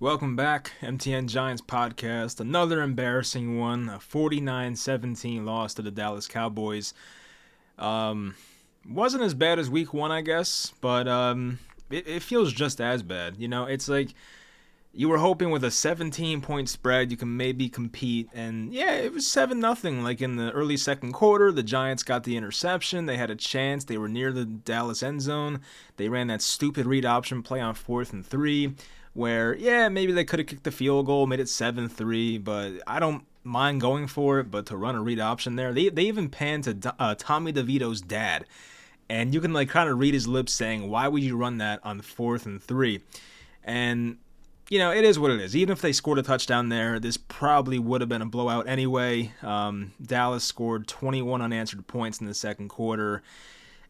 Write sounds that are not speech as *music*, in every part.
Welcome back, MTN Giants podcast. Another embarrassing one, a 49-17 loss to the Dallas Cowboys. Um, wasn't as bad as week one, I guess, but um, it, it feels just as bad. You know, it's like you were hoping with a 17 point spread you can maybe compete and yeah it was 7 nothing like in the early second quarter the giants got the interception they had a chance they were near the dallas end zone they ran that stupid read option play on fourth and three where, yeah, maybe they could have kicked the field goal, made it 7 3, but I don't mind going for it. But to run a read option there, they, they even panned to uh, Tommy DeVito's dad. And you can like kind of read his lips saying, why would you run that on fourth and three? And you know, it is what it is. Even if they scored a touchdown there, this probably would have been a blowout anyway. Um, Dallas scored 21 unanswered points in the second quarter.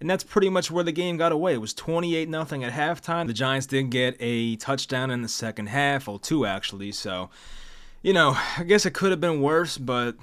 And that's pretty much where the game got away. It was 28 nothing at halftime. The Giants did get a touchdown in the second half, or two actually. So, you know, I guess it could have been worse, but,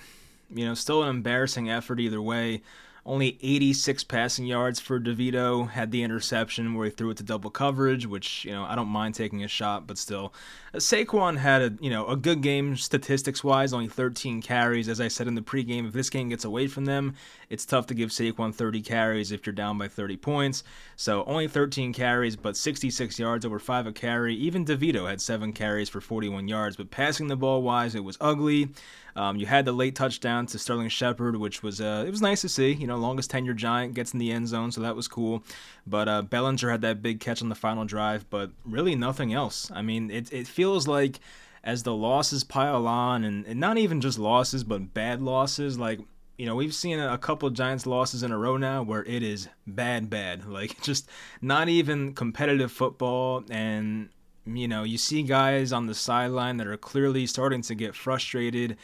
you know, still an embarrassing effort either way. Only 86 passing yards for DeVito. Had the interception where he threw it to double coverage, which you know I don't mind taking a shot, but still, uh, Saquon had a you know a good game statistics wise. Only 13 carries, as I said in the pregame. If this game gets away from them, it's tough to give Saquon 30 carries if you're down by 30 points. So only 13 carries, but 66 yards over five a carry. Even DeVito had seven carries for 41 yards, but passing the ball wise, it was ugly. Um, you had the late touchdown to Sterling Shepard, which was uh, it was nice to see. You know, longest tenure Giant gets in the end zone, so that was cool. But uh, Bellinger had that big catch on the final drive, but really nothing else. I mean, it it feels like as the losses pile on, and, and not even just losses, but bad losses, like you know, we've seen a couple Giants losses in a row now where it is bad, bad. *laughs* Like, just not even competitive football. And, you know, you see guys on the sideline that are clearly starting to get frustrated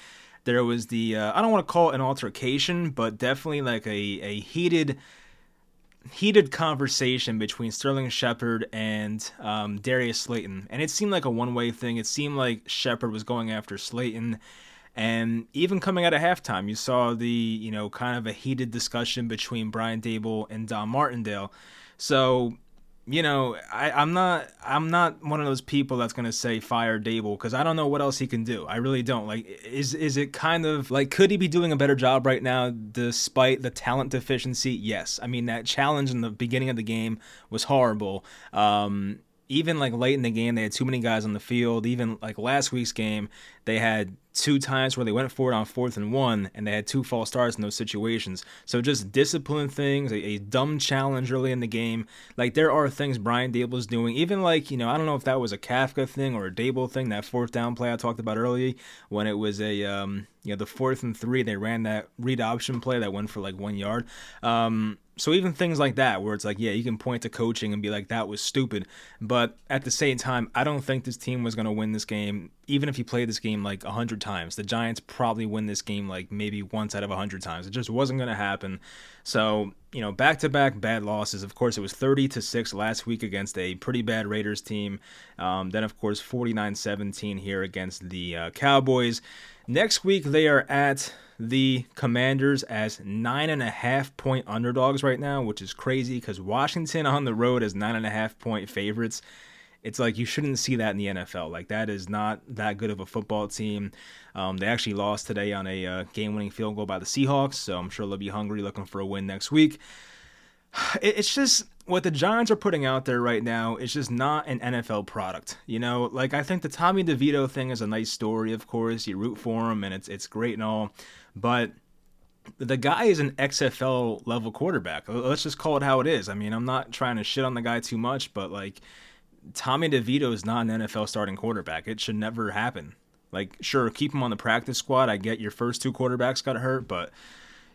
there was the uh, I don't want to call it an altercation, but definitely like a a heated heated conversation between Sterling Shepard and um, Darius Slayton, and it seemed like a one way thing. It seemed like Shepard was going after Slayton. And even coming out of halftime, you saw the, you know, kind of a heated discussion between Brian Daboll and Don Martindale. So you know, I, I'm not I'm not one of those people that's gonna say fire Daboll because I don't know what else he can do. I really don't. Like, is is it kind of like could he be doing a better job right now despite the talent deficiency? Yes. I mean that challenge in the beginning of the game was horrible. Um, even like late in the game, they had too many guys on the field. Even like last week's game, they had two times where they went for it on fourth and one, and they had two false starts in those situations. So just discipline things, a, a dumb challenge early in the game. Like there are things Brian Daboll's doing. Even like you know, I don't know if that was a Kafka thing or a Daboll thing. That fourth down play I talked about earlier, when it was a um, you know the fourth and three, they ran that read option play that went for like one yard. Um, so even things like that, where it's like, yeah, you can point to coaching and be like, that was stupid. But at the same time, I don't think this team was going to win this game, even if you played this game like 100 times. The Giants probably win this game like maybe once out of 100 times. It just wasn't going to happen. So, you know, back to back bad losses. Of course, it was 30 to 6 last week against a pretty bad Raiders team. Um, then, of course, 49 17 here against the uh, Cowboys. Next week, they are at the Commanders as nine and a half point underdogs right now, which is crazy because Washington on the road is nine and a half point favorites. It's like you shouldn't see that in the NFL. Like that is not that good of a football team. Um, they actually lost today on a uh, game-winning field goal by the Seahawks, so I'm sure they'll be hungry, looking for a win next week. *sighs* It's just what the Giants are putting out there right now is just not an NFL product. You know, like I think the Tommy DeVito thing is a nice story, of course. You root for him and it's it's great and all. But the guy is an XFL level quarterback. Let's just call it how it is. I mean, I'm not trying to shit on the guy too much, but like Tommy DeVito is not an NFL starting quarterback. It should never happen. Like, sure, keep him on the practice squad. I get your first two quarterbacks got hurt, but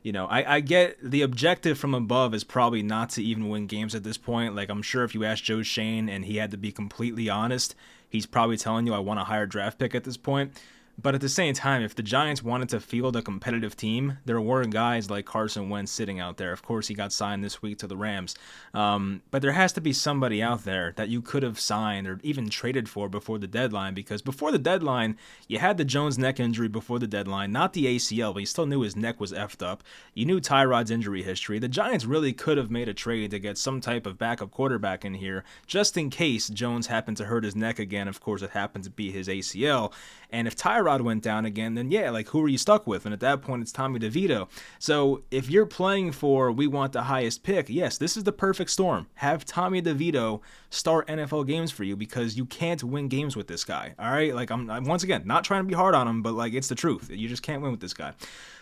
you know, I, I get the objective from above is probably not to even win games at this point. Like, I'm sure if you ask Joe Schoen and he had to be completely honest, he's probably telling you I want a higher draft pick at this point. But at the same time, if the Giants wanted to field a competitive team, there were guys like Carson Wentz sitting out there. Of course, he got signed this week to the Rams. Um, but there has to be somebody out there that you could have signed or even traded for before the deadline because before the deadline, you had the Jones neck injury before the deadline, not the ACL, but you still knew his neck was effed up. You knew Tyrod's injury history. The Giants really could have made a trade to get some type of backup quarterback in here just in case Jones happened to hurt his neck again. Of course, it happened to be his ACL. And if Tyrod went down again, then yeah, like who are you stuck with? And at that point, it's Tommy DeVito. So if you're playing for we want the highest pick, yes, this is the perfect storm. Have Tommy DeVito start NFL games for you because you can't win games with this guy. All right, like I'm, I'm once again not trying to be hard on him, but like it's the truth. You just can't win with this guy.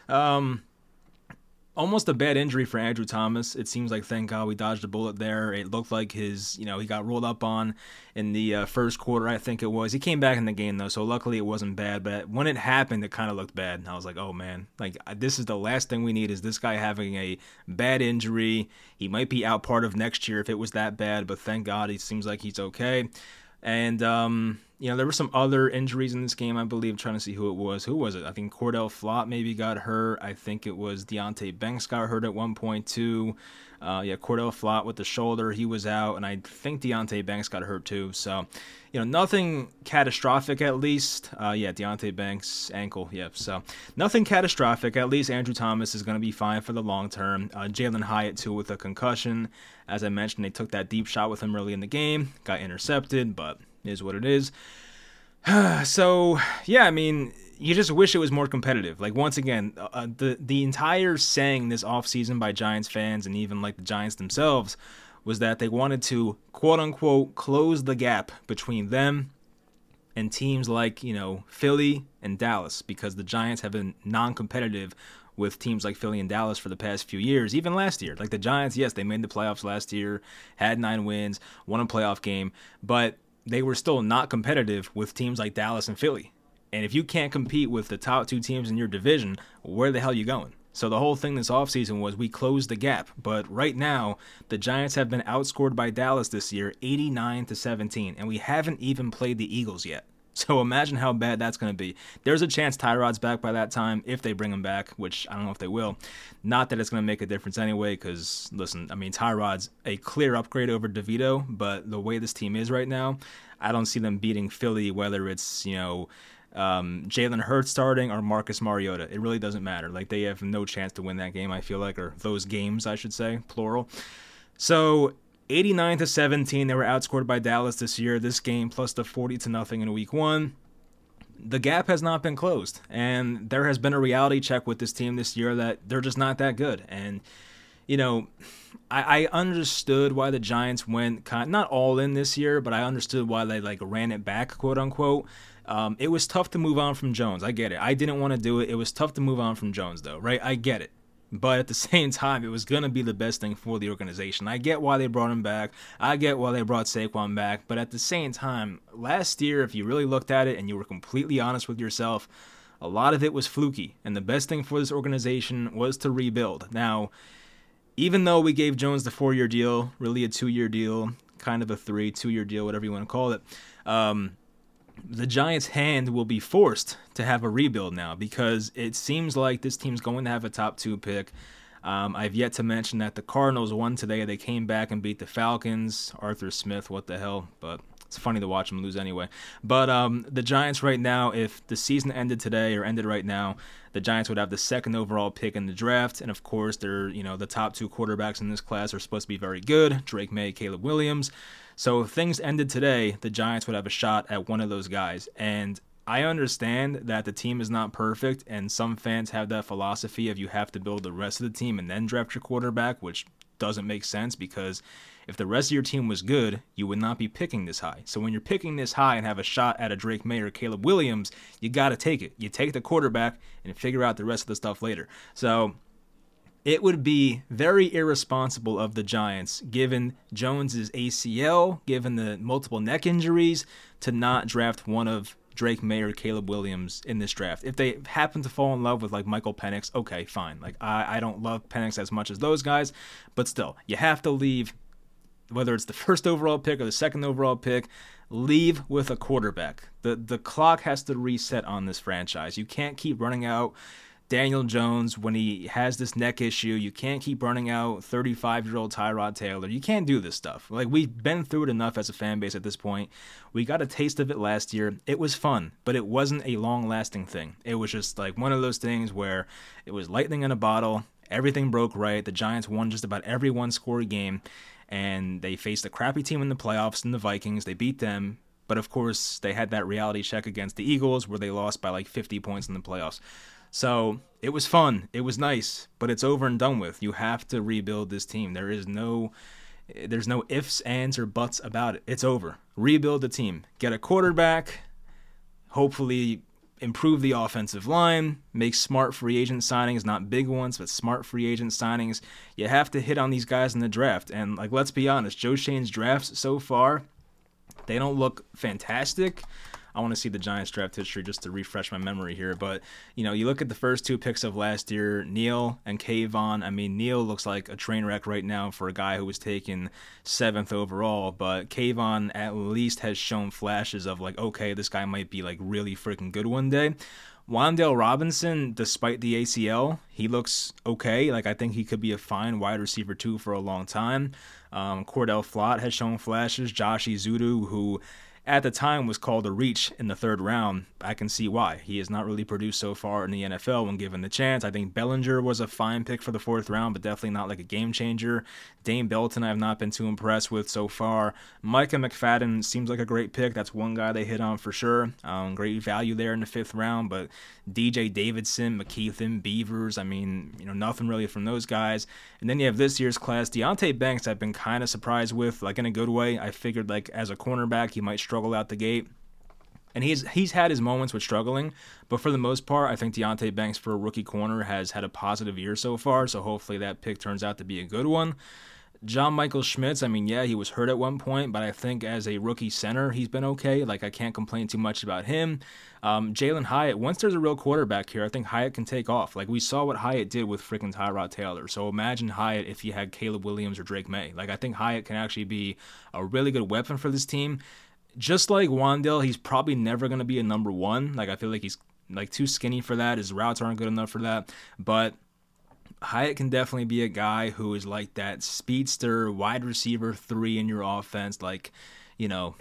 Um, almost a bad injury for Andrew Thomas. It seems like thank God we dodged a bullet there. It looked like his, you know, he got rolled up on in the uh, first quarter, I think it was. He came back in the game though, so luckily it wasn't bad. But when it happened, it kind of looked bad. And I was like, oh man, like this is the last thing we need is this guy having a bad injury. He might be out part of next year if it was that bad, but thank God he seems like he's okay. And um, you know, there were some other injuries in this game, I believe. I'm trying to see who it was. Who was it? I think Cordell Flott maybe got hurt. I think it was Deonte Banks got hurt at one point too. Uh, yeah, Cordell Flott with the shoulder, he was out, and I think Deonte Banks got hurt too. So, you know, nothing catastrophic at least. Uh, yeah, Deonte Banks ankle. Yep. So nothing catastrophic. At least Andrew Thomas is going to be fine for the long term. Uh, Jalin Hyatt too with a concussion. As I mentioned, they took that deep shot with him early in the game, got intercepted, but is what it is. *sighs* so yeah, I mean, you just wish it was more competitive. Like once again, uh, uh, the the entire saying this offseason by Giants fans and even like the Giants themselves was that they wanted to quote unquote close the gap between them and teams like, you know, Philly and Dallas because the Giants have been non-competitive with teams like Philly and Dallas for the past few years, even last year. Like the Giants, yes, they made the playoffs last year, had 9 wins, won a playoff game, but they were still not competitive with teams like Dallas and Philly. And if you can't compete with the top two teams in your division, where the hell are you going? So the whole thing this offseason was we closed the gap. But right now, the Giants have been outscored by Dallas this year 89 to 17, and we haven't even played the Eagles yet. So imagine how bad that's going to be. There's a chance Tyrod's back by that time if they bring him back, which I don't know if they will. Not that it's going to make a difference anyway, because listen, I mean Tyrod's a clear upgrade over DeVito, but the way this team is right now, I don't see them beating Philly, whether it's you know um, Jalen Hurts starting or Marcus Mariota. It really doesn't matter. Like they have no chance to win that game. I feel like, or those games, I should say, plural. So 89 to 17, they were outscored by Dallas this year. This game plus the 40 to nothing in week one. The gap has not been closed, and there has been a reality check with this team this year that they're just not that good. And you know, I, I understood why the Giants went kind not all in this year, but I understood why they like ran it back, quote unquote. Um, it was tough to move on from Jones. I get it. I didn't want to do it. It was tough to move on from Jones, though, right? I get it. But at the *laughs* same time, it was going to be the best thing for the organization. I get why they brought him back. I get why they brought Saquon back. But at the same time, last year, if you really looked at it and you were completely honest with yourself, a lot of it was fluky. And the best thing for this organization was to rebuild. Now, even though we gave Jones the four year deal, really a two year deal, kind of a three, two year deal, whatever you want to call it, um, the Giants' hand will be forced to have a rebuild now because it seems like this team's going to have a top two pick. Um, I've yet to mention that the Cardinals won today. They came back and beat the Falcons. Arthur Smith, what the hell? But it's funny to watch them lose anyway. But um, the Giants right now, if the season ended today or ended right now, the Giants would have the second overall pick in the draft, and of course, they're you know the top two quarterbacks in this class are supposed to be very good: Drake Maye, Caleb Williams. So if things ended today, the Giants would have a shot at one of those guys. And I understand that the team is not perfect, and some fans have that philosophy of you have to build the rest of the team and then draft your quarterback, which doesn't make sense because if the rest of your team was good, you would not be picking this high. So when you're picking this high and have a shot at a Drake Maye or Caleb Williams, you got to take it. You take the quarterback and figure out the rest of the stuff later. So it would be very irresponsible of the Giants, given Jones's ACL, given the multiple neck injuries, to not draft one of Drake Maye or Caleb Williams in this draft. If they happen to fall in love with like Michael Penix, okay, fine. Like I, I don't love Penix as much as those guys, but still, you have to leave whether it's the first overall pick or the second overall pick. leave with a quarterback. The the clock has to reset on this franchise. You can't keep running out Daniel Jones when he has this neck issue. You can't keep running out 35 year old Tyrod Taylor. You can't do this stuff. Like, we've been through it enough as a fan base at this point. We got a taste of it last year. It was fun, but it wasn't a long lasting thing. It was just like one of those things where it was lightning in a bottle. Everything broke right. The Giants won just about every one score game, and they faced a crappy team in the playoffs in the Vikings. They beat them. But of course, they had that reality check against the Eagles where they lost by like 50 points in the playoffs. So it was fun. It was nice, but it's over and done with. You have to rebuild this team. There is no there's no ifs, ands, or buts about it. It's over. Rebuild the team. Get a quarterback. Hopefully improve the offensive line, make smart free agent signings, not big ones, but smart free agent signings. You have to hit on these guys in the draft. And like let's be honest, Joe Schoen's drafts so far, they don't look fantastic. I want to see the Giants draft history just to refresh my memory here. But you know, you look at the first two picks of last year, Neal and Kayvon. I mean, Neal looks like a train wreck right now for a guy who was taken seventh overall, but Kayvon at least has shown flashes of like, okay, this guy might be like really freaking good one day. Wan'Dale Robinson, despite the ACL, he looks okay. Like I think he could be a fine wide receiver too for a long time. Um, Cordell Flott has shown flashes. Josh Ezeudu, who at the time was called a reach in the third round. I can see why. He has not really produced so far in the NFL when given the chance. I think Bellinger was a fine pick for the fourth round, but definitely not like a game changer. Dane Belton, I have not been too impressed with so far. Micah McFadden seems like a great pick. That's one guy they hit on for sure. Um, great value there in the fifth round, but DJ Davidson, McKethan, Beavers, I mean, you know, nothing really from those guys. And then you have this year's class. Deonte Banks, I've been kind of surprised with, like in a good way. I figured, like, as a cornerback, he might struggle out the gate. And he's he's had his moments with struggling, but for the most part, I think Deonte Banks for a rookie corner has had a positive year so far. So hopefully that pick turns out to be a good one. John Michael Schmitz, I mean, yeah, he was hurt at one point, but I think as a rookie center, he's been okay. Like, I can't complain too much about him. Um, Jalin Hyatt, once there's a real quarterback here, I think Hyatt can take off. Like, we saw what Hyatt did with freaking Tyrod Taylor. So imagine Hyatt if he had Caleb Williams or Drake Maye. Like, I think Hyatt can actually be a really good weapon for this team. Just like Wan'Dale, he's probably never going to be a number one. Like, I feel like he's like too skinny for that. His routes aren't good enough for that. But Hyatt can definitely be a guy who is like that speedster wide receiver three in your offense. Like, you know,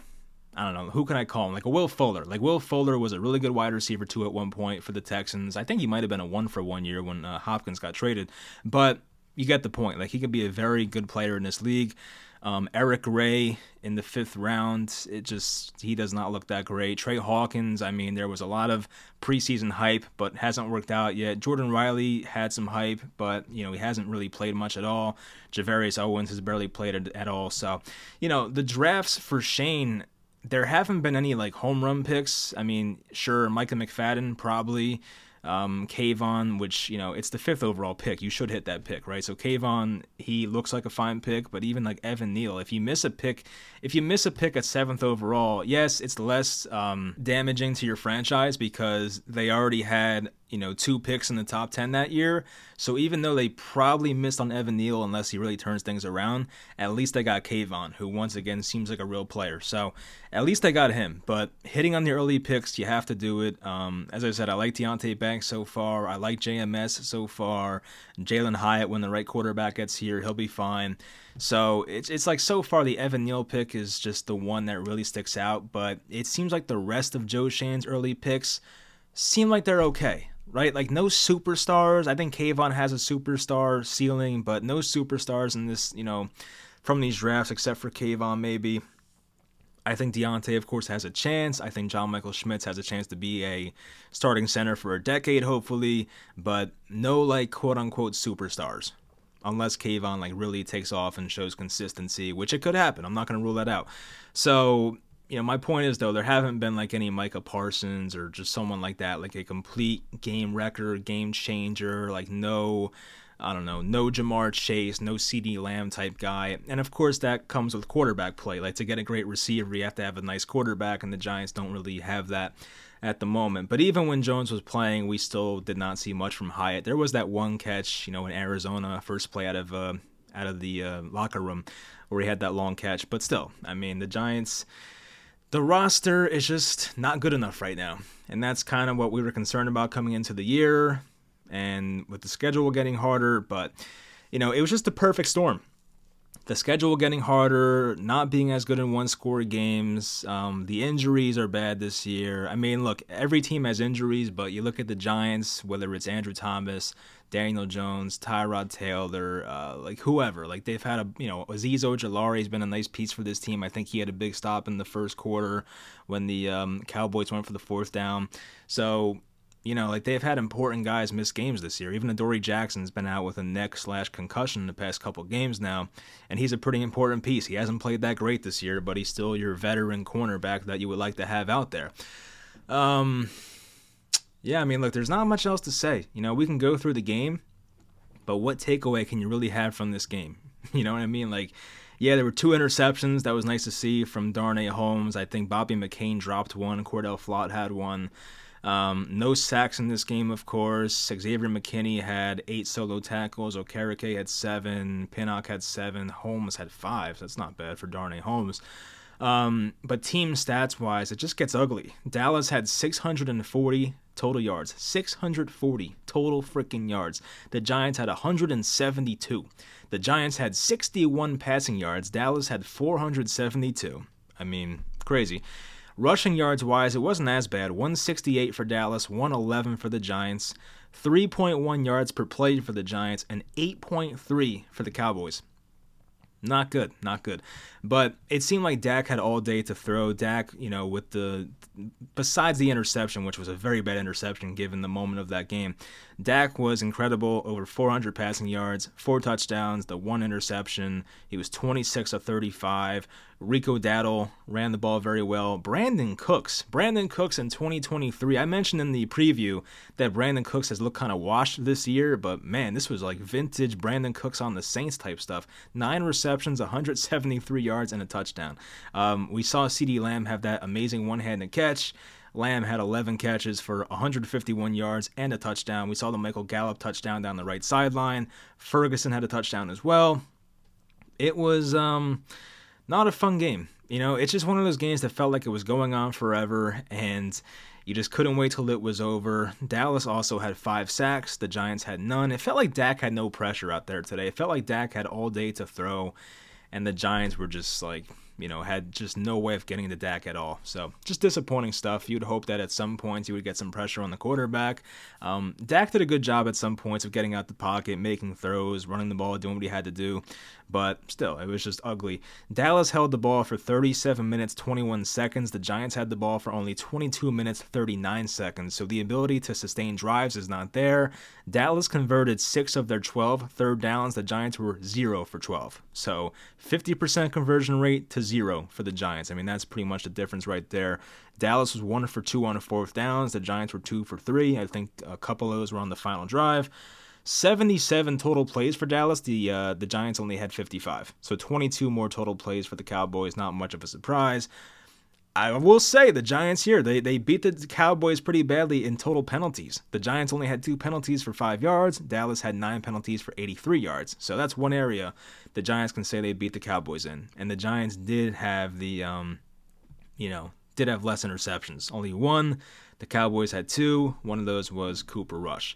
I don't know who can I call him? Like a Will Fuller. Like Will Fuller was a really good wide receiver two at one point for the Texans. I think he might have been a one for one year when uh, Hopkins got traded, but you get the point. Like he could be a very good player in this league. Um, Eric Gray in the fifth round, it just he does not look that great. Tre Hawkins, I mean, there was a lot of preseason hype, but hasn't worked out yet. Jordon Riley had some hype, but you know he hasn't really played much at all. Gervarrius Owens has barely played at all. So, you know, the drafts for Schoen there haven't been any like home run picks. I mean, sure, Micah McFadden probably um, Kayvon, which you know it's the fifth overall pick. You should hit that pick, right? So Kayvon, he looks like a fine pick, but even like Evan Neal, if you miss a pick, if you miss a pick at seventh overall, yes, it's less um, damaging to your franchise because they already had you know, two picks in the top 10 that year. So even though they probably missed on Evan Neal unless he really turns things around, at least they got Kayvon, who once again seems like a real player. So at least they got him. But hitting on the early picks, you have to do it. Um, as I said, I like Deonte Banks so far. I like JMS so far. Jalin Hyatt, when the right quarterback gets here, he'll be fine. So it's it's like so far the Evan Neal pick is just the one that really sticks out, but it seems like the rest of Joe Schoen's early picks seem like they're okay right? Like no superstars. I think Kayvon has a superstar ceiling, but no superstars in this, you know, from these drafts except for Kayvon maybe. I think Deonte, of course, has a chance. I think John Michael Schmitz has a chance to be a starting center for a decade, hopefully, but no like quote unquote superstars. Unless Kayvon like really takes off and shows consistency, which it could happen. I'm not gonna rule that out. So you know, my point is though, there haven't been like any Micah Parsons or just someone like that, like a complete game wrecker, game changer, like no, I don't know, no Ja'Marr Chase, no CeeDee Lamb type guy. And of course, that comes with quarterback play. Like to get a great receiver, you have to have a nice quarterback, and the Giants don't really have that at the moment. But even when Jones was playing, we still did not see much from Hyatt. There was that one catch, you know, in Arizona, first play out of uh, out of the uh, locker room, where he had that long catch. But still, I mean, the Giants the roster is just not good enough right now. And that's kind of what we were concerned about coming into the year and with the schedule getting harder. But, you know, it was just the perfect storm. The schedule getting harder, not being as good in one score games. Um, the injuries are bad this year. I mean, look, every team has injuries, but you look at the Giants, whether it's Andrew Thomas, Daniel Jones, Tyrod Taylor, uh, like whoever. Like they've had a, you know, Azeez Ojulari has been a nice piece for this team. I think he had a big stop in the first quarter when the um, Cowboys went for the fourth down. So, you know, like they've had important guys miss games this year. Even Adoree Jackson's been out with a neck slash concussion the past couple games now, and he's a pretty important piece. He hasn't played that great this year, but he's still your veteran cornerback that you would like to have out there. Um, yeah, I mean, look, there's not much else to say. You know, we can go through the game, but what takeaway can you really have from this game? *laughs* You know what I mean? Like, yeah, there were two interceptions. That was nice to see from Darnay Holmes. I think Bobby McCain dropped one. Cordell Flott had one. Um, no sacks in this game, of course. Xavier McKinney had eight solo tackles. Okereke had seven. Pinnock had seven. Holmes had five. That's not bad for Darnay Holmes. Um, but team stats wise, it just gets ugly. Dallas had 640 total yards, 640 total freaking yards. The Giants had 172. The Giants had 61 passing yards. Dallas had 472. I mean, crazy. Rushing yards wise, it wasn't as bad. 168 for Dallas, 111 for the Giants, 3.1 yards per play for the Giants, and 8.3 for the Cowboys. Not good, not good. But it seemed like Dak had all day to throw. Dak, you know, with the besides the interception, which was a very bad interception given the moment of that game, Dak was incredible. Over 400 passing yards, four touchdowns, the one interception. He was 26 of 35. Rico Dowdle ran the ball very well. Brandin Cooks, Brandin Cooks in 2023. I mentioned in the preview that Brandin Cooks has looked kind of washed this year, but man, this was like vintage Brandin Cooks on the Saints type stuff. Nine receptions, 173 yards, and a touchdown. Um, we saw CeeDee Lamb have that amazing one-handed catch. Lamb had 11 catches for 151 yards and a touchdown. We saw the Michael Gallup touchdown down the right sideline. Ferguson had a touchdown as well. It was um, not a fun game. You know, it's just one of those games that felt like it was going on forever and you just couldn't wait till it was over. Dallas also had five sacks. The Giants had none. It felt like Dak had no pressure out there today. It felt like Dak had all day to throw, and the Giants were just like you know, had just no way of getting the Dak at all. So just disappointing stuff. You'd hope that at some points you would get some pressure on the quarterback. Um, Dak did a good job at some points of getting out the pocket, making throws, running the ball, doing what he had to do. But still, it was just ugly. Dallas held the ball for 37 minutes 21 seconds. The Giants had the ball for only 22 minutes 39 seconds. So the ability to sustain drives is not there. Dallas converted six of their 12 third downs. The Giants were zero for 12. So 50% conversion rate to zero for the Giants. I mean, that's pretty much the difference right there. Dallas was one for two on the fourth downs. The Giants were two for three. I think a couple of those were on the final drive. 77 total plays for Dallas. The uh, the Giants only had 55. So 22 more total plays for the Cowboys. Not much of a surprise. I will say the Giants here, they, they beat the Cowboys pretty badly in total penalties. The Giants only had two penalties for five yards. Dallas had nine penalties for 83 yards. So that's one area the Giants can say they beat the Cowboys in. And the Giants did have the, um, you know, did have less interceptions. Only one. The Cowboys had two. One of those was Cooper Rush.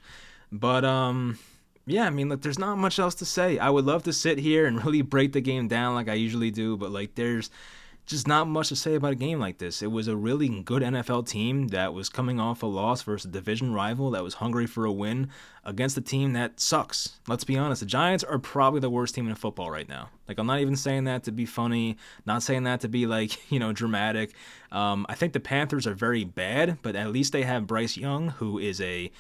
But, um, yeah, I mean, look, there's not much else to say. I would love to sit here and *laughs* really break the game down like I usually do, but, like, there's just not much to say about a game like this. It was a really good NFL team that was coming off a loss versus a division rival that was hungry for a win against a team that sucks. Let's be honest, the Giants are probably the worst team in football right now. Like, I'm not even saying that to be funny, not saying that to be like, *laughs* you know, dramatic. Um, I think the Panthers are very bad, but at least they have Bryce Young, who is a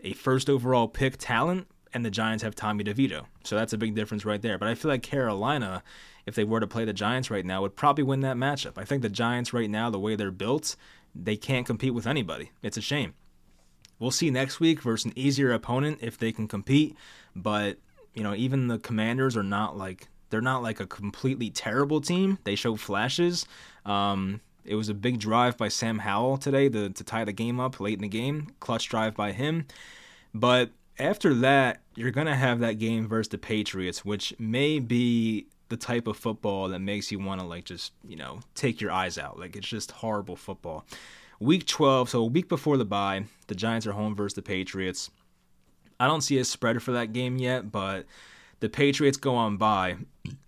a first overall pick talent, and the Giants have Tommy DeVito. So that's a big difference right there. But I feel like Carolina if they were to play the Giants right now, would probably win that matchup. I think the Giants right now, the way they're built, they can't compete with anybody. It's a shame. We'll see next week versus an easier opponent if they can compete. But you know, even the Commanders are not like they're not like a completely terrible team. They show flashes. Um, it was a big drive by Sam Howell today to, to tie the game up late in the game. Clutch drive by him. But after that, you're going to have that game versus the Patriots, which may be the type of football that makes you want to like just you know take your eyes out. Like it's just horrible football. Week 12, so a week before the bye, the Giants are home versus the Patriots. I don't see a spread for that game yet, but the Patriots go on bye.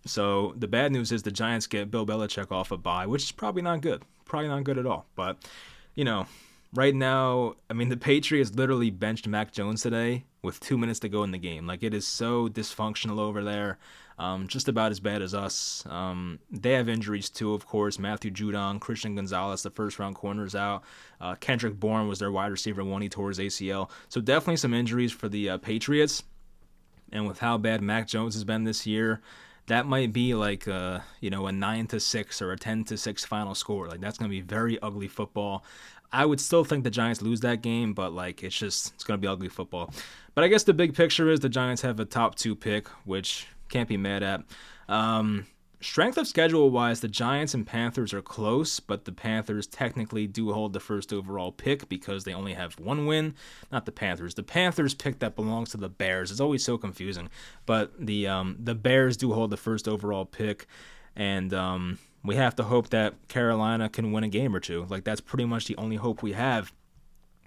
So the bad news is the Giants get Bill Belichick off a bye, which is probably not good. Probably not good at all. But, you know, right now, I mean, the Patriots literally benched Mac Jones today with two minutes to go in the game. Like, it is so dysfunctional over there. Um, just about as bad as us. Um, they have injuries too, of course. Matthew Judon, Christian Gonzalez, the first round corners out. Uh, Kendrick Bourne was their wide receiver one. He tore his ACL. So definitely some injuries for the uh, Patriots. And with how bad Mac Jones has been this year, that might be like a, you know a nine to six or a ten to six final score. Like that's gonna be very ugly football. I would still think the Giants lose that game, but like it's just it's gonna be ugly football. But I guess the big picture is the Giants have a top two pick, which can't be mad at. Um, strength of schedule wise, the Giants and Panthers are close, but the Panthers technically do hold the first overall pick because they only have one win. Not the Panthers. The Panthers pick that belongs to the Bears. It's always so confusing. But the um, the Bears do hold the first overall pick, and um, we have to hope that Carolina can win a game or two. Like that's pretty much the only hope we have.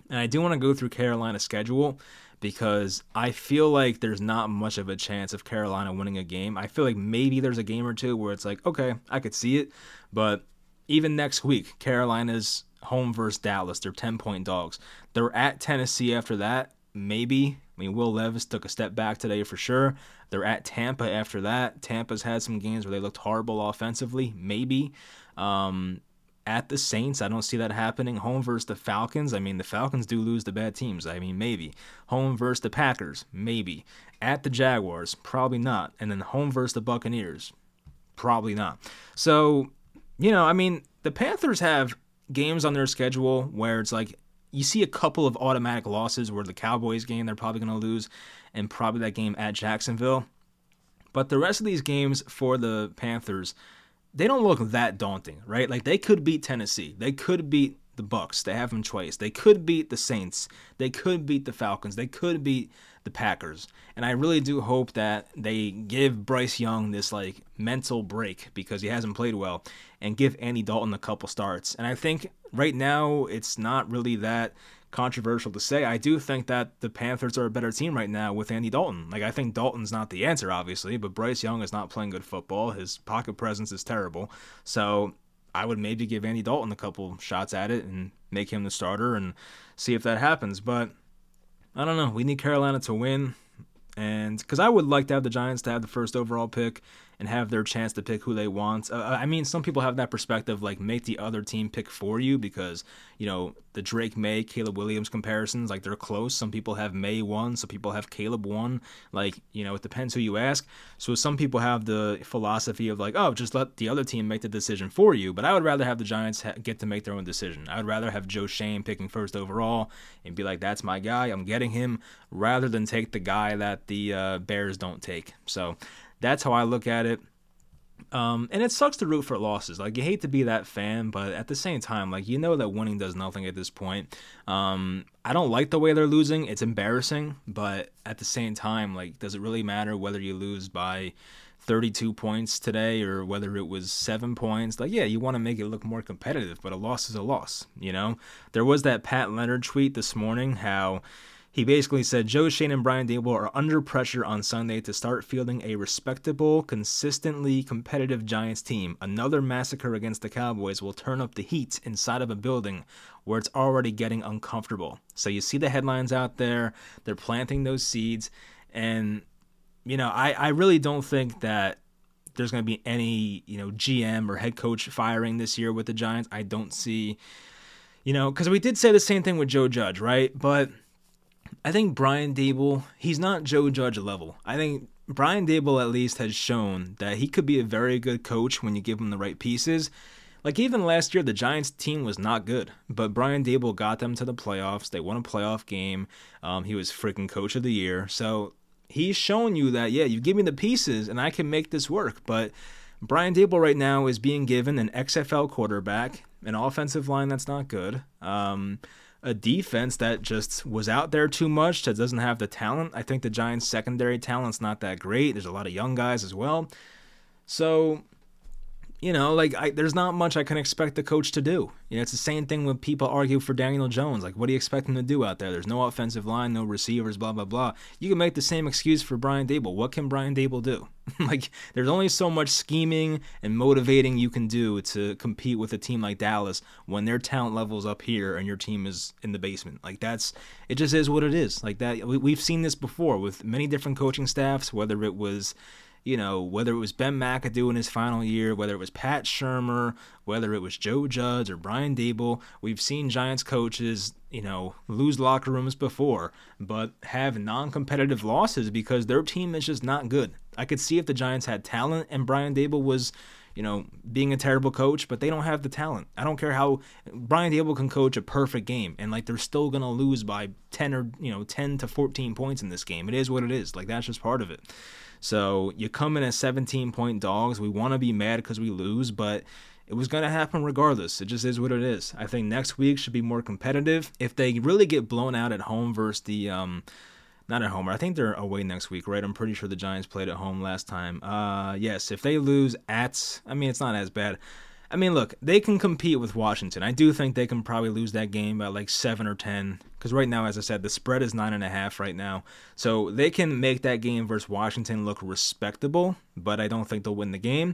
And I do want to go through Carolina's schedule because I feel like there's not much of a chance of Carolina winning a game. I feel like maybe there's a game or two where it's like, okay, I could see it, but even next week, Carolina's home versus Dallas. They're 10 point dogs. They're at Tennessee after that. Maybe. I mean, Will Levis took a step back today for sure. They're at Tampa after that. Tampa's had some games where they looked horrible offensively. Maybe. Um, at the Saints. I don't see that happening. Home versus the Falcons. I mean, the Falcons do lose to bad teams. I mean, maybe. Home versus the Packers. Maybe. At the Jaguars. Probably not. And then home versus the Buccaneers. Probably not. So, you know, I mean, the Panthers have games on their schedule where it's like you see a couple of automatic losses where the Cowboys game they're probably going to lose and probably that game at Jacksonville. But the rest of these games for the Panthers, they don't look that daunting, right? Like they could beat Tennessee. They could beat the Bucks. They have them twice. They could beat the Saints. They could beat the Falcons. They could beat the Packers. And I really do hope that they give Bryce Young this like mental break because he hasn't played well and give Andy Dalton a couple starts. And I think right now it's not really that controversial to say. I do think that the Panthers are a better team right now with Andy Dalton. Like I think Dalton's not the answer, obviously, but Bryce Young is not playing good football. His pocket presence is terrible. So I would maybe give Andy Dalton a couple shots at it and make him the starter and see if that happens. But I don't know. We need Carolina to win. And because I would like to have the Giants to have the first overall pick and have their chance to pick who they want. Uh, I mean, some people have that perspective, like make the other team pick for you because you know the Drake Maye, Caleb Williams comparisons, like they're close. Some people have Maye one, some people have Caleb one. Like you know, it depends who you ask. So some people have the philosophy of like, oh, just let the other team make the decision for you. But I would rather have the Giants ha- get to make their own decision. I would rather have Joe Schoen picking first overall and be like, that's my guy, I'm getting him, rather than take the guy that the uh, Bears don't take. So that's how I look at it. Um, and it sucks to root for losses. Like you hate to be that fan, but at the same time, like you know that winning does nothing at this point. Um, I don't like the way they're losing. It's embarrassing, but at the same time, like does it really matter whether you lose by 32 points today or whether it was 7 points? Like yeah, you want to make it look more competitive, but a loss is a loss, you know? There was that Pat Leonard tweet this morning how he basically said Joe Schoen and Brian Daboll are under pressure on Sunday to start fielding a respectable, consistently competitive Giants team. Another massacre against the Cowboys will turn up the heat inside of a building where it's already getting uncomfortable. So you see the headlines out there, they're planting those seeds, and you know, I, I really don't think that there's going to be any, you know, GM or head coach firing this year with the Giants. I don't see, you know, because we did say the same thing with Joe Judge, right? But I think Brian Daboll, he's not Joe Judge level. I think Brian Daboll at least has shown that he could be a very good coach when you give him the right pieces. Like even last year, the Giants team was not good, but Brian Daboll got them to the playoffs. They won a playoff game. Um, he was freaking coach of the year. So he's shown you that yeah, you give me the pieces and I can make this work. But Brian Daboll right now is being given an XFL quarterback, an offensive line that's not good. Um, a defense that just was out there too much, that doesn't have the talent. I think the Giants' secondary talent's not that great. There's a lot of young guys as well. So you know, like I, there's not much I can expect the coach to do. You know, it's the same thing when people argue for Daniel Jones. Like, what do you expect him to do out there? There's no offensive line, no receivers, blah blah blah. You can make the same excuse for Brian Daboll. What can Brian Daboll do? *laughs* like, there's only so much scheming and motivating you can do to compete with a team like Dallas when their talent level's up here and your team is in the basement. Like, that's it. Just is what it is. Like that. We, we've seen this before with many different coaching staffs, whether it was you know, whether it was Ben McAdoo in his final year, whether it was Pat Shurmur, whether it was Joe Judge or Brian Daboll, we've seen Giants coaches, you know, lose locker rooms before, but have non competitive losses because their team is just not good. I could see if the Giants had talent and Brian Daboll was you know, being a terrible coach, but they don't have the talent. I don't care how Brian Daboll can coach a perfect game and like they're still going to lose by 10 or, you know, 10 to 14 points in this game. It is what it is. Like that's just part of it. So you come in as 17 point dogs. We want to be mad because we lose, but it was going to happen regardless. It just is what it is. I think next week should be more competitive. If they really get blown out at home versus the, um, not at home, I think they're away next week, right? I'm pretty sure the Giants played at home last time. Uh, yes, if they lose at, I mean, it's not as bad. I mean, look, they can compete with Washington. I do think they can probably lose that game by like seven or ten. Because right now, as I said, the spread is nine and a half right now. So they can make that game versus Washington look respectable, but I don't think they'll win the game.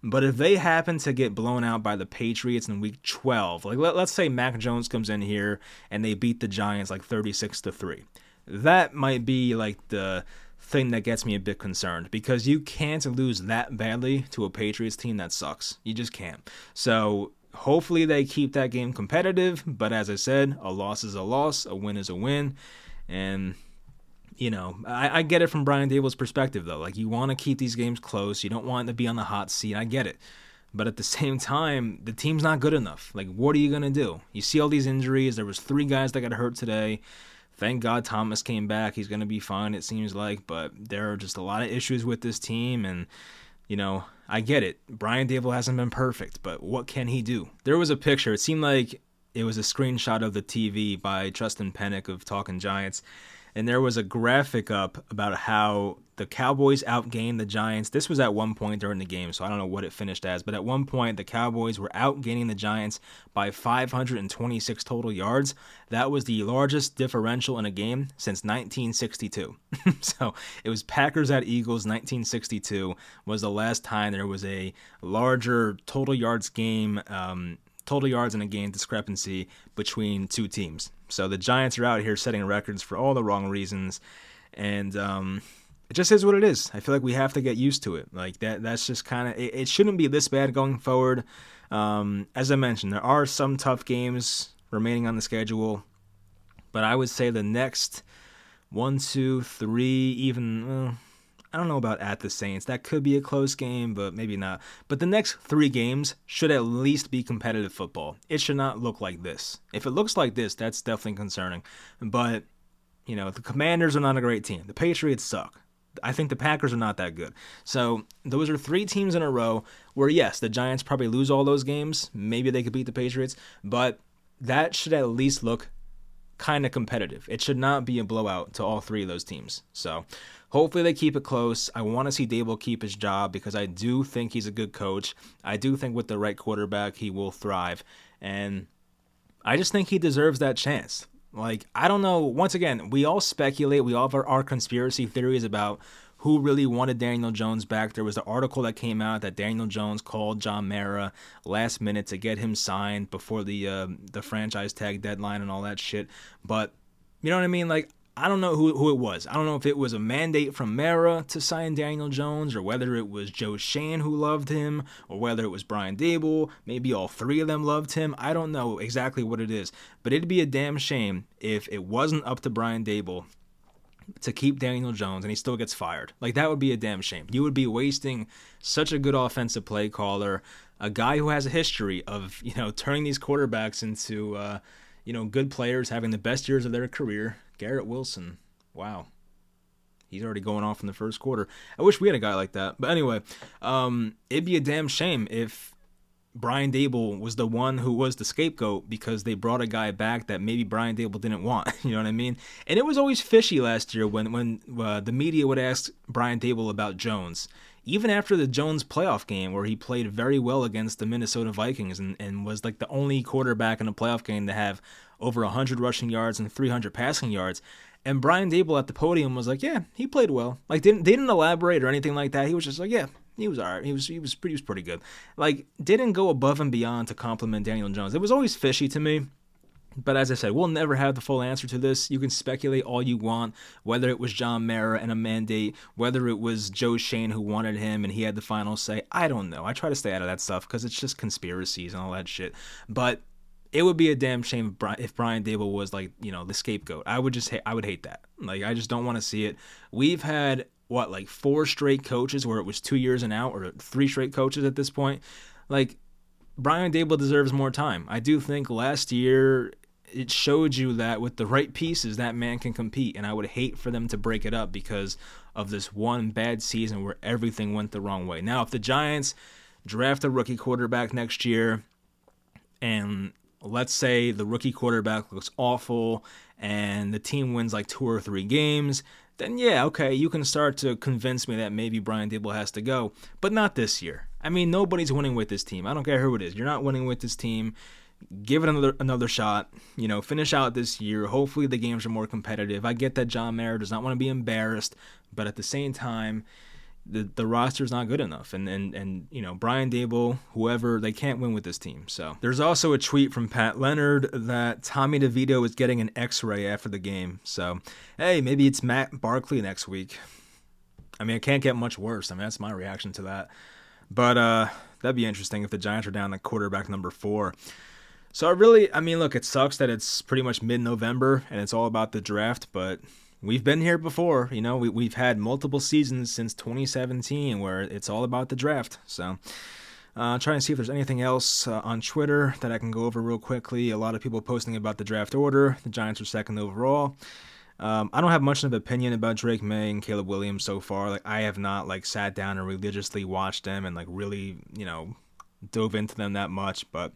But if they happen to get blown out by the Patriots in week 12, like let, us say Mac Jones comes in here and they beat the Giants like 36 to 3. That might be like the thing that gets me a bit concerned because you can't lose that badly to a Patriots team that sucks. You just can't. So hopefully they keep that game competitive. But as I said, a loss is a loss, a win is a win. And, you know, I, I get it from Brian Daboll's perspective, though. Like, you want to keep these games close, you don't want to be on the hot seat. I get it. But at the same time, the team's not good enough. Like, what are you going to do? You see all these injuries. There was three guys that got hurt today. Thank God Thomas came back. He's going to be fine, it seems like. But there are just a lot of issues with this team. And, you know, I get it. Brian Daboll hasn't been perfect, but what can he do? There was a picture. It seemed like it was a screenshot of the TV by Justin Penik of Talking Giants and there was a graphic up about how the Cowboys outgained the Giants. This was at one point during the game, so I don't know what it finished as, but at one point the Cowboys were outgaining the Giants by 526 total yards. That was the largest differential in a game since 1962. *laughs* so it was Packers at Eagles 1962 was the last time there was a larger total yards game. Um, total yards in a game discrepancy between two teams. So the Giants are out here setting records for all the wrong reasons, and um, it just is what it is. I feel like we have to get used to it. Like that. That's just kind of. It, it, shouldn't be this bad going forward. Um, as I mentioned, there are some tough games remaining on the schedule, but I would say the next one, two, three, even. I don't know about at the Saints. That could be a close game, but maybe not. But the next three games should at least be competitive football. It should not look like this. If it looks like this, that's definitely concerning. But, you know, the Commanders are not a great team. The Patriots suck. I think the Packers are not that good. So those are three teams in a row where, yes, the Giants probably lose all those games. Maybe they could beat the Patriots, but that should at least look kind of competitive. It should not be a blowout to all three of those teams. So hopefully they keep it close. I want to see Daboll keep his job because I do think he's a good coach. I do think with the right quarterback, he will thrive. And I just think he deserves that chance. Like, I don't know. Once again, we all speculate, we all have our, our conspiracy theories about who really wanted Daniel Jones back. There was an article that came out that Daniel Jones called John Mara last minute to get him signed before the uh, the franchise tag deadline and all that shit. But you know what I mean? Like I don't know who, who it was. I don't know if it was a mandate from Mara to sign Daniel Jones or whether it was Joe Schoen who loved him or whether it was Brian Daboll. Maybe all three of them loved him. I don't know exactly what it is. But it'd be a damn shame if it wasn't up to Brian Daboll to keep Daniel Jones and he still gets fired. Like that would be a damn shame. You would be wasting such a good offensive play caller, a guy who has a history of, you know, turning these quarterbacks into uh, you know, good players having the best years of their career. Garrett Wilson. Wow. He's already going off in the first quarter. I wish we had a guy like that. But anyway, um, it'd be a damn shame if Brian Daboll was the one who was the scapegoat because they brought a guy back that maybe Brian Daboll didn't want. *laughs* You know what I mean? And it was always fishy last year when when uh, the media would ask Brian Daboll about Jones. Even after the Jones playoff game where he played very well against the Minnesota Vikings and, and was like the only quarterback in a playoff game to have over 100 rushing yards and 300 passing yards. And Brian Daboll at the podium was like, "Yeah, he played well." Like didn't didn't elaborate or anything like that. He was just like, "Yeah, he was alright. He was he was pretty he was pretty good." Like didn't go above and beyond to compliment Daniel Jones. It was always fishy to me. But as I said, we'll never have the full answer to this. You can speculate all you want, whether it was John Mara and a mandate, whether it was Joe Schoen who wanted him and he had the final say. I don't know. I try to stay out of that stuff because it's just conspiracies and all that shit. But it would be a damn shame if Brian, Daboll was like, you know, the scapegoat. I would just hate, I would hate that. Like, I just don't want to see it. We've had what like four straight coaches where it was two years and out, or three straight coaches at this point. Like, Brian Daboll deserves more time. I do think last year it showed you that with the right pieces, that man can compete. And I would hate for them to break it up because of this one bad season where everything went the wrong way. Now, if the Giants draft a rookie quarterback next year, and let's say the rookie quarterback looks awful and the team wins like two or three games, then yeah, okay, you can start to convince me that maybe Brian Daboll has to go, but not this year. I mean, nobody's winning with this team. I don't care who it is. You're not winning with this team give it another another shot. You know, finish out this year. Hopefully the games are more competitive. I get that John Mara does not want to be embarrassed, but at the same time, the the roster's not good enough. And and and you know, Brian Daboll, whoever, they can't win with this team. So there's also a tweet from Pat Leonard that Tommy DeVito is getting an X-ray after the game. So hey, maybe it's Matt Barkley next week. I mean, it can't get much worse. I mean, that's my reaction to that. But uh, that'd be interesting if the Giants are down at quarterback number four. So I really, I mean, look, it sucks that it's pretty much mid-November and it's all about the draft, but we've been here before. You know, we we've had multiple seasons since 2017 where it's all about the draft. So. Uh, trying to see if there's anything else uh, on Twitter that I can go over real quickly. A lot of people posting about the draft order. The Giants are second overall. Um, I don't have much of an opinion about Drake Maye and Caleb Williams so far. Like I have not like sat down and religiously watched them and like really you know dove into them that much, but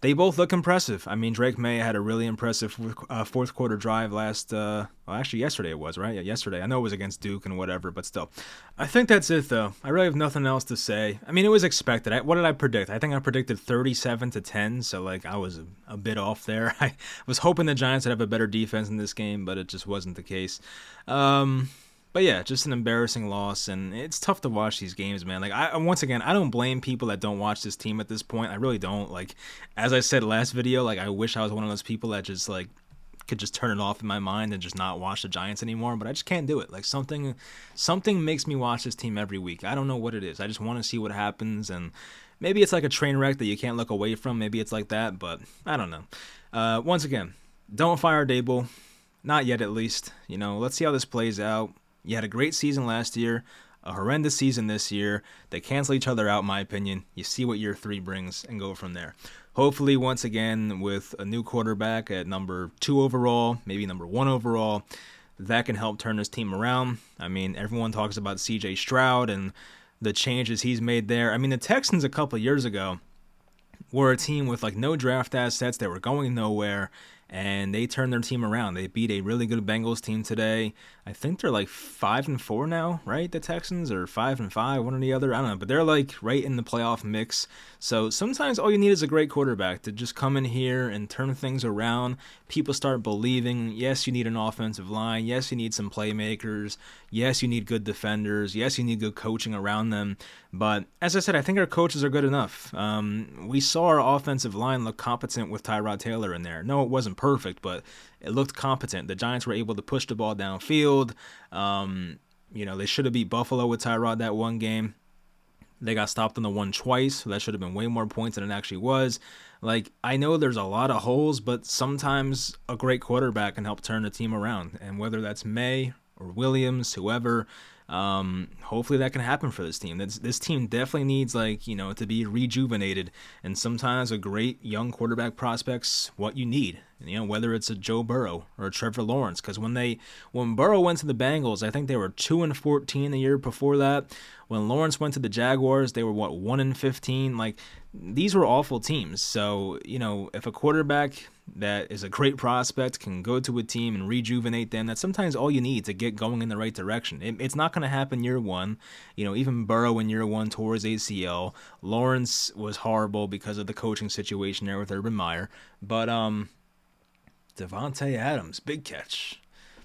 they both look impressive. I mean, Drake Maye had a really impressive uh, fourth quarter drive last, uh, well, actually yesterday it was, right? Yeah, yesterday. I know it was against Duke and whatever, but still. I think that's it though. I really have nothing else to say. I mean, it was expected. I, what did I predict? I think I predicted 37 to 10, so like I was a, a bit off there. *laughs* I was hoping the Giants would have a better defense in this game, but it just wasn't the case. Um, but yeah, just an embarrassing loss, and it's tough to watch these games, man. Like I once again, I don't blame people that don't watch this team at this point. I really don't. Like as I said last video, like I wish I was one of those people that just like could just turn it off in my mind and just not watch the Giants anymore, but I just can't do it. Like something something makes me watch this team every week. I don't know what it is. I just want to see what happens and maybe it's like a train wreck that you can't look away from. Maybe it's like that, but I don't know. Uh, once again, don't fire Daboll. Not yet, at least. You know, let's see how this plays out. You had a great season last year, a horrendous season this year. They cancel each other out, in my opinion. You see what year three brings and go from there. Hopefully, once again, with a new quarterback at number two overall, maybe number one overall, that can help turn this team around. I mean, everyone talks about CJ Stroud and the changes he's made there. I mean, the Texans a couple years ago were a team with like no draft assets. They were going nowhere and they turned their team around. They beat a really good Bengals team today. I think they're like five and four now, right? The Texans or five and five, one or the other. I don't know, but they're like right in the playoff mix. So sometimes all you need is a great quarterback to just come in here and turn things around. People start believing. Yes, you need an offensive line. Yes, you need some playmakers. Yes, you need good defenders. Yes, you need good coaching around them. But as I said, I think our coaches are good enough. Um, we saw our offensive line look competent with Tyrod Taylor in there. No, it wasn't perfect, but it looked competent. The Giants were able to push the ball downfield. Um, you know, they should have beat Buffalo with Tyrod that one game. They got stopped on the one twice, so that should have been way more points than it actually was. Like, I know there's a lot of holes, but sometimes a great quarterback can help turn a team around. And whether that's Maye or Williams, whoever, um, hopefully that can happen for this team. This, this team definitely needs like you know to be rejuvenated, and sometimes a great young quarterback prospects what you need. You know whether it's a Joe Burrow or a Trevor Lawrence, because when they when Burrow went to the Bengals, I think they were two and fourteen the year before that. When Lawrence went to the Jaguars, they were what one and fifteen. Like these were awful teams. So you know if a quarterback that is a great prospect can go to a team and rejuvenate them, that's sometimes all you need to get going in the right direction. It, it's not going to happen year one. You know, even Burrow in year one tore his ACL. Lawrence was horrible because of the coaching situation there with Urban Meyer. But um, Davante Adams, big catch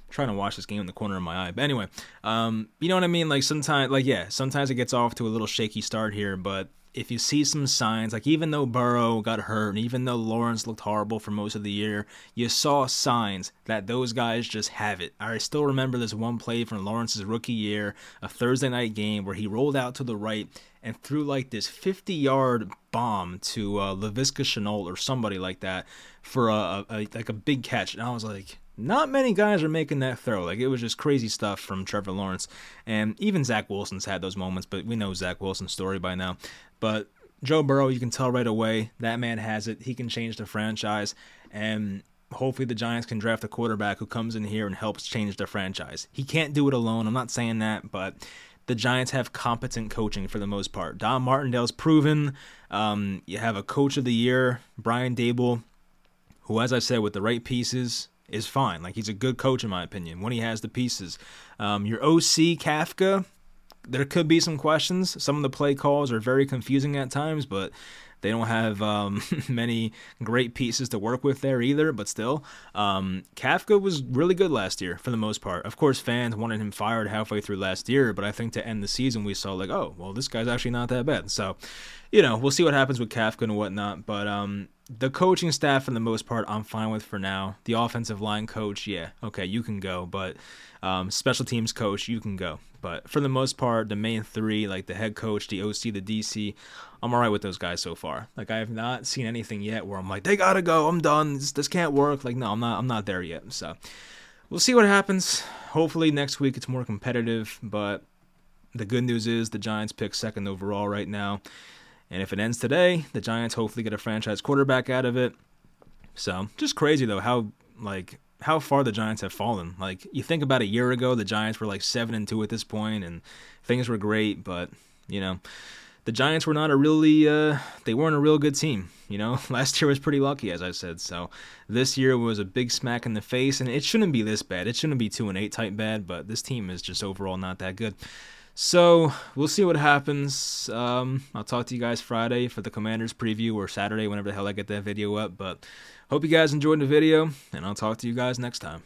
trying to watch this game in the corner of my eye. But anyway, um, you know what I mean? Like sometimes, like yeah, sometimes it gets off to a little shaky start here, but if you see some signs, like even though Burrow got hurt and even though Lawrence looked horrible for most of the year, you saw signs that those guys just have it. I still remember this one play from Lawrence's rookie year, a Thursday night game where he rolled out to the right and threw like this 50 yard bomb to uh, Laviska Shenault or somebody like that for a, a, like a big catch. And I was like, not many guys are making that throw. Like it was just crazy stuff from Trevor Lawrence, and even Zach Wilson's had those moments. But we know Zach Wilson's story by now. But Joe Burrow, you can tell right away that man has it. He can change the franchise, and hopefully the Giants can draft a quarterback who comes in here and helps change the franchise. He can't do it alone. I'm not saying that, but the Giants have competent coaching for the most part. Don Martindale's proven. Um, you have a coach of the year, Brian Daboll, who, as I said, with the right pieces, is fine. Like he's a good coach in my opinion when he has the pieces. Um, your OC Kafka, there could be some questions. Some of the play calls are very confusing at times, but they don't have um, *laughs* many great pieces to work with there either, but still. Um, Kafka was really good last year for the most part. Of course, fans wanted him fired halfway through last year, but I think to end the season, we saw, like, oh, well, this guy's actually not that bad. So, you know, we'll see what happens with Kafka and whatnot, but um, the coaching staff, for the most part, I'm fine with for now. The offensive line coach, yeah, okay, you can go, but um, special teams coach, you can go. But for the most part, the main three, like the head coach, the OC, the DC, I'm all right with those guys so far. Like I have not seen anything yet where I'm like, they gotta go, I'm done, this, this can't work. Like no, I'm not, I'm not there yet. So we'll see what happens. Hopefully next week it's more competitive. But the good news is the Giants pick second overall right now. And if it ends today, the Giants hopefully get a franchise quarterback out of it. So just crazy though how like how far the Giants have fallen. Like you think about a year ago, the Giants were like seven and two at this point, and things were great, but you know, the Giants were not a really uh, they weren't a real good team. You know, *laughs* last year was pretty lucky, as I said. So this year was a big smack in the face, and it shouldn't be this bad. It shouldn't be two and eight type bad, but this team is just overall not that good. So we'll see what happens. Um, I'll talk to you guys Friday for the Commanders preview or Saturday, whenever the hell I get that video up. But hope you guys enjoyed the video, and I'll talk to you guys next time.